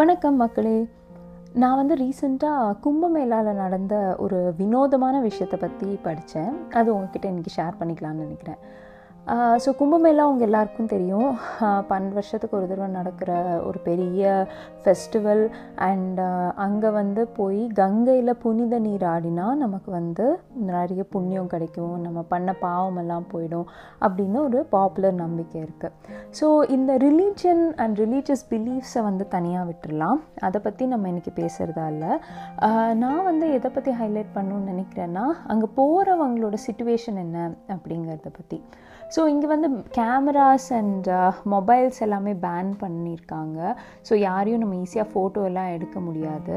வணக்கம் மக்களே. நான் வந்து ரீசெண்டாக கும்பமேளாவில் நடந்த ஒரு வினோதமான விஷயத்தை பற்றி படித்தேன் அது உங்ககிட்ட இன்றைக்கி ஷேர் பண்ணிக்கலாம்னு நினைக்கிறேன். ஸோ கும்பமேளா அவங்க எல்லாருக்கும் தெரியும். பன்னெண்டு வருஷத்துக்கு ஒரு தடவை நடக்கிற ஒரு பெரிய ஃபெஸ்டிவல் அண்ட் அங்கே வந்து போய் கங்கையில் புனித நீர் ஆடினா நமக்கு வந்து நிறைய புண்ணியம் கிடைக்கும். நம்ம பண்ண பாவமெல்லாம் போயிடும் அப்படின்னு ஒரு பாப்புலர் நம்பிக்கை இருக்குது ஸோ இந்த ரிலீஜியன் அண்ட் ரிலீஜியஸ் பிலீஃப்ஸை வந்து தனியாக விட்டுடலாம் அதை பற்றி நம்ம இன்றைக்கி பேசுகிறதா இல்லை. நான் வந்து எதை பற்றி ஹைலைட் பண்ணணும்னு நினைக்கிறேன்னா அங்கே போகிறவங்களோட சுச்சுவேஷன் என்ன அப்படிங்கிறத பற்றி ஸோ இங்கே வந்து கேமராஸ் அண்ட் மொபைல்ஸ் எல்லாமே பேன் பண்ணியிருக்காங்க ஸோ யாரையும் நம்ம ஈஸியாக ஃபோட்டோ எல்லாம் எடுக்க முடியாது.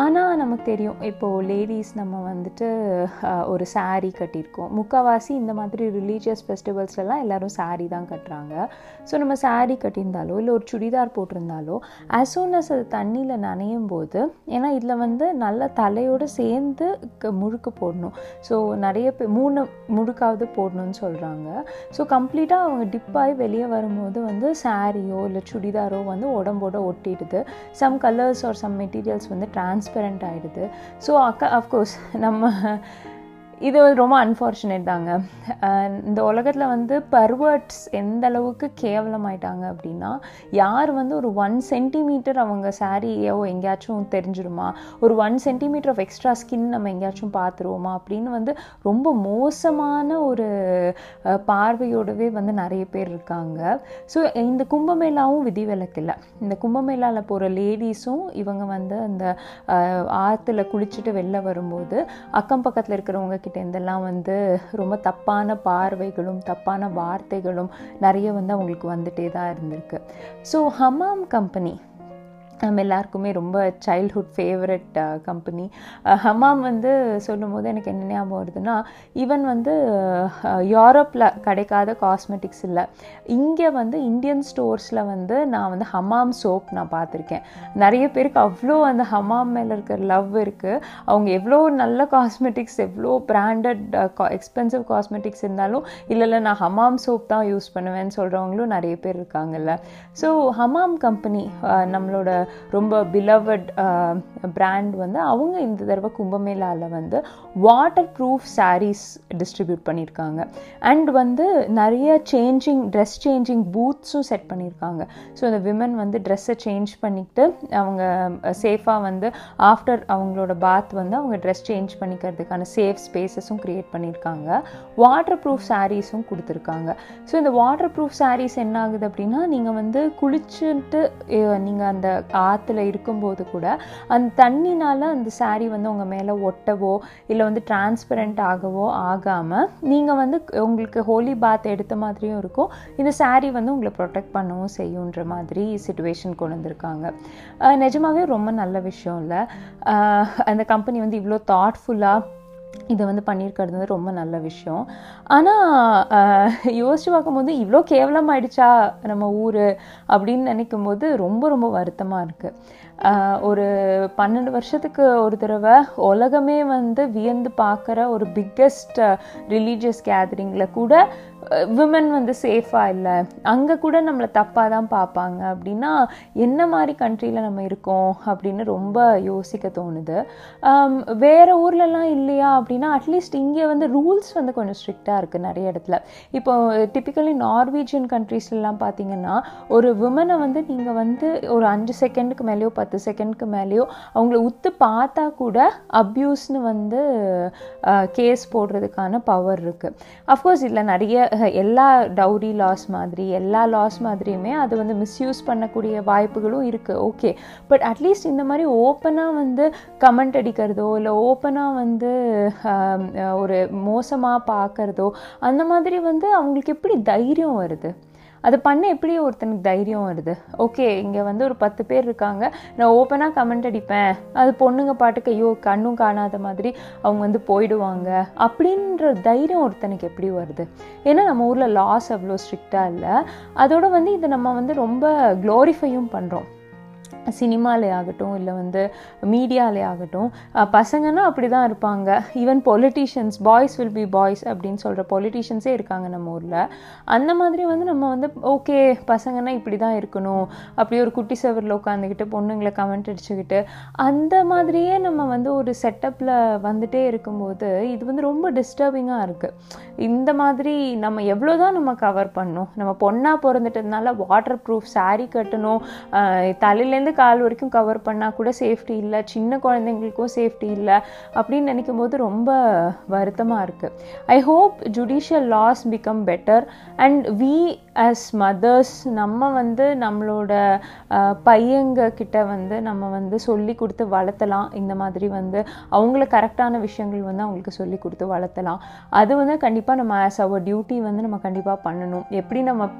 ஆனால் நமக்கு தெரியும். இப்போது லேடிஸ் நம்ம வந்துட்டு ஒரு சாரீ கட்டியிருக்கோம். முக்கால்வாசி இந்த மாதிரி ரிலீஜியஸ் ஃபெஸ்டிவல்ஸ்லாம் எல்லோரும் சாரீ தான் கட்டுறாங்க. ஸோ நம்ம சாரீ கட்டியிருந்தாலோ இல்லை ஒரு சுடிதார் போட்டிருந்தாலோ ஆஸ் சூன் அஸ் அது தண்ணியில் நனையும் போது ஏன்னா இதில் வந்து நல்ல தலையோடு சேர்ந்து முழுக்கு போடணும். ஸோ நிறைய பேர் மூணு முழுக்காவது போடணும்னு சொல்கிறாங்க ஸோ கம்ப்ளீட்டாக அவங்க டிப்பாகி வெளியே வரும்போது வந்து சாரியோ இல்லை சுடிதாரோ வந்து உடம்போட ஒட்டிடுது. Some colours are some materials வந்து டிரான்ஸ்பரண்ட் ஆகிடுது ஸோ அக்கா அஃப்கோர்ஸ் நம்ம இது ரொம்ப அன்ஃபார்ச்சுனேட் தாங்க. இந்த உலகத்தில் வந்து பர்வர்ட்ஸ் எந்த அளவுக்கு கேவலமாயிட்டாங்க அப்படின்னா யார் வந்து ஒரு ஒன் சென்டிமீட்டர் அவங்க சாரியோ எங்கேயாச்சும் தெரிஞ்சிருமா? ஒரு one centimetre of extra skin நம்ம எங்கேயாச்சும் பார்த்துருவோமா? அப்படின்னு வந்து ரொம்ப மோசமான ஒரு பார்வையோடவே வந்து நிறைய பேர் இருக்காங்க. ஸோ இந்த கும்பமேளாவும் விதிவிலக்கு இந்த கும்பமேளாவில் போகிற லேடிஸும் இவங்க வந்து அந்த ஆற்றுல குளிச்சுட்டு வெளில வரும்போது அக்கம் பக்கத்தில் இருக்கிறவங்க கிட்டே இருந்தெல்லாம் வந்து ரொம்ப தப்பான பார்வைகளும் தப்பான வார்த்தைகளும் நிறைய வந்து அவங்களுக்கு வந்துட்டே தான் இருந்திருக்கு. ஸோ ஹமாம் கம்பெனி நம்ம எல்லாருக்குமே ரொம்ப சைல்ட்ஹுட் ஃபேவரட் கம்பெனி ஹமாம் வந்து சொல்லும் போது எனக்கு என்ன ஞாபகம் வருதுன்னா ஈவன் வந்து யூரோப்பில் கிடைக்காத காஸ்மெட்டிக்ஸ் இல்லை. இங்கே வந்து இந்தியன் ஸ்டோர்ஸில் வந்து நான் வந்து ஹமாம் சோப் நான் பார்த்துருக்கேன். நிறைய பேருக்கு அவ்வளோ அந்த ஹமாம் மேலே இருக்கிற லவ் இருக்குது அவங்க எவ்வளோ நல்ல காஸ்மெட்டிக்ஸ் எவ்வளோ பிராண்டட் எக்ஸ்பென்சிவ் காஸ்மெட்டிக்ஸ் இருந்தாலும் இல்லை இல்லை நான் ஹமாம் சோப் தான் யூஸ் பண்ணுவேன்னு சொல்கிறவங்களும் நிறைய பேர் இருக்காங்கல்ல. ஸோ ஹமாம் கம்பெனி நம்மளோட ரொம்ப பிலவட் பிராண்ட் uh, வந்து அவங்க இந்த தடவை கும்பமேளாவில் வந்து வாட்டர் ப்ரூஃப் சாரீஸ் டிஸ்ட்ரிபியூட் பண்ணியிருக்காங்க. அண்ட் வந்து நிறைய சேஞ்சிங் ட்ரெஸ் சேஞ்சிங் பூத்ஸும் செட் பண்ணியிருக்காங்க. ஸோ அந்த விமன் வந்து ட்ரெஸ்ஸை சேஞ்ச் பண்ணிக்கிட்டு அவங்க சேஃபாக வந்து ஆஃப்டர் அவங்களோட பாத் வந்து அவங்க ட்ரெஸ் சேஞ்ச் பண்ணிக்கிறதுக்கான சேஃப் ஸ்பேசஸும் க்ரியேட் பண்ணியிருக்காங்க. வாட்டர் ப்ரூஃப் சாரீஸும் கொடுத்துருக்காங்க. ஸோ இந்த வாட்டர் ப்ரூஃப் சாரீஸ் என்ன ஆகுது அப்படின்னா நீங்கள் வந்து குளிச்சுட்டு நீங்கள் அந்த ஆற்றுல இருக்கும்போது கூட அந்த தண்ணினால் அந்த சாரீ வந்து உங்கள் மேலே ஒட்டவோ இல்லை வந்து டிரான்ஸ்பரண்ட் ஆகவோ ஆகாமல் நீங்கள் வந்து உங்களுக்கு ஹோலி பாத் எடுத்த மாதிரியும் இருக்கும். இந்த சாரீ வந்து உங்களை ப்ரொடெக்ட் பண்ணவும் செய்யுன்ற மாதிரி சுச்சுவேஷன் கொண்டு வந்திருக்காங்க. நிஜமாகவே ரொம்ப நல்ல விஷயம் இல்லை. அந்த கம்பெனி வந்து இவ்வளோ தாட்ஃபுல்லாக இதை வந்து பண்ணியிருக்கிறது வந்து ரொம்ப நல்ல விஷயம். ஆனால் யோசிச்சு பார்க்கும்போது இவ்வளோ கேவலமாயிடுச்சா நம்ம ஊர் அப்படின்னு நினைக்கும் போது ரொம்ப ரொம்ப வருத்தமாக இருக்குது ஒரு பன்னெண்டு வருஷத்துக்கு ஒரு தடவை உலகமே வந்து வியந்து பார்க்குற ஒரு பிக்கெஸ்ட் ரிலீஜியஸ் கேதரிங்கில் கூட விமன் வந்து சேஃபாக இல்லை. அங்கே கூட நம்மளை தப்பாக தான் பார்ப்பாங்க. அப்படின்னா என்ன மாதிரி கண்ட்ரியில் நம்ம இருக்கோம் அப்படின்னு ரொம்ப யோசிக்க தோணுது. வேறு ஊர்லலாம் இல்லையா அப்படின்னா அட்லீஸ்ட் இங்கே வந்து ரூல்ஸ் வந்து கொஞ்சம் ஸ்ட்ரிக்டாக இருக்குது நிறைய இடத்துல. இப்போ டிப்பிக்கலி நார்வேஜியன் கண்ட்ரீஸ்லாம் பார்த்தீங்கன்னா ஒரு விமனை வந்து நீங்கள் வந்து ஒரு அஞ்சு செகண்டுக்கு மேலேயோ பத்து செகண்டுக்கு மேலேயோ அவங்கள உத்து பார்த்தா கூட அப்யூஸ்னு வந்து கேஸ் போடுறதுக்கான பவர் இருக்குது அஃப்கோர்ஸ் இதில் நிறைய எல்லா டவுரி லாஸ் மாதிரி எல்லா லாஸ் மாதிரியுமே அது வந்து மிஸ்யூஸ் பண்ணக்கூடிய வாய்ப்புகளும் இருக்குது ஓகே பட் அட்லீஸ்ட் இந்த மாதிரி ஓப்பனாக வந்து கமெண்ட் அடிக்கிறதோ இல்லை ஓப்பனாக வந்து ஒரு மோசமாக பார்க்குறதோ அந்த மாதிரி வந்து அவங்களுக்கு எப்படி தைரியம் வருது? அதை பண்ண எப்படி ஒருத்தனுக்கு தைரியம் வருது. ஓகே இங்கே வந்து ஒரு பத்து பேர் இருக்காங்க. நான் ஓப்பனாக கமெண்ட் அடிப்பேன். அது பொண்ணுங்க பாட்டுக்கு ஐயோ கண்ணும் காணாத மாதிரி அவங்க வந்து போயிடுவாங்க. அப்படின்ற தைரியம் ஒருத்தனுக்கு எப்படி வருது? ஏன்னா நம்ம ஊரில் லாஸ் அவ்வளோ ஸ்ட்ரிக்டாக இல்லை. அதோட வந்து இதை நம்ம வந்து ரொம்ப க்ளோரிஃபையும் பண்ணுறோம் சினிமாலே ஆகட்டும் இல்லை வந்து மீடியாலே ஆகட்டும் பசங்கன்னா அப்படி தான் இருப்பாங்க. Even politicians boys will be boys அப்படின்னு சொல்கிற பொலிட்டீஷியன்ஸே இருக்காங்க நம்ம ஊரில். அந்த மாதிரி வந்து நம்ம வந்து ஓகே பசங்கன்னா இப்படி தான் இருக்கணும். அப்படி ஒரு குட்டி சவரில் உட்காந்துக்கிட்டு பொண்ணுங்களை கமெண்ட் அடிச்சுக்கிட்டு அந்த மாதிரியே நம்ம வந்து ஒரு செட்டப்பில் வந்துட்டே இருக்கும்போது இது வந்து ரொம்ப டிஸ்டர்பிங்காக இருக்குது இந்த மாதிரி நம்ம எவ்வளோ தான் நம்ம கவர் பண்ணணும். நம்ம பொண்ணாக பிறந்துட்டதுனால வாட்டர் ப்ரூஃப் saree கட்டணும். தலையிலேருந்து கால் வரைக்கும் கவர் பண்ணால் கூட சேஃப்டி இல்லை சின்ன குழந்தைங்களுக்கும் சேஃப்டி இல்லை அப்படின்னு நினைக்கும் போது ரொம்ப வருத்தமாக இருக்குது I hope judicial laws become better and we as mothers நம்ம வந்து நம்மளோட பையங்க கிட்ட வந்து நம்ம வந்து சொல்லி கொடுத்து வளர்த்தலாம். இந்த மாதிரி வந்து அவங்கள கரெக்டான விஷயங்கள் வந்து அவங்களுக்கு சொல்லி கொடுத்து வளர்த்தலாம். அது வந்து கண்டிப்பாக நம்ம ஆஸ் அவர் டியூட்டி வந்து நம்ம கண்டிப்பாக பண்ணணும். எப்படி நம்ம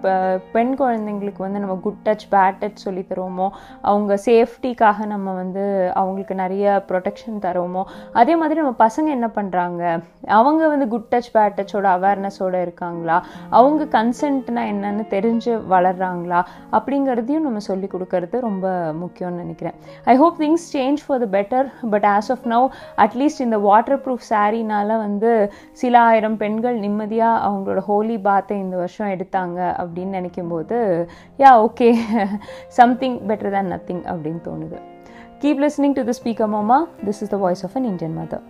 பெண் குழந்தைங்களுக்கு வந்து நம்ம குட் டச் பேட் டச் சொல்லித்தரோமோ தருவோமோ அவங்க சேஃப்டிக்காக நம்ம வந்து அவங்களுக்கு நிறைய ப்ரொடெக்ஷன் தருவோமோ அதே மாதிரி நம்ம பசங்க என்ன பண்ணுறாங்க அவங்க வந்து குட் டச் பேட் டச்சோட அவேர்னஸோடு இருக்காங்களா? அவங்க கன்சென்ட்னா என்னன்னு தெரிஞ்சு வளர்றாங்களா? அப்படிங்கிறதையும் நம்ம சொல்லி கொடுக்கறது ரொம்ப முக்கியம்னு நினைக்கிறேன். I hope things change for the better but as of now at least இந்த வாட்டர் ப்ரூஃப் சாரினால் வந்து சில ஆயிரம் பெண்கள் நிம்மதியாக அவங்களோட ஹோலி பாத்தை இந்த வருஷம் எடுத்தாங்க அப்படின்னு நினைக்கும்போது ya okay something better than nothing அப்படின்னு தோணுது. Keep listening to the speaker மாமா this is the voice of an Indian mother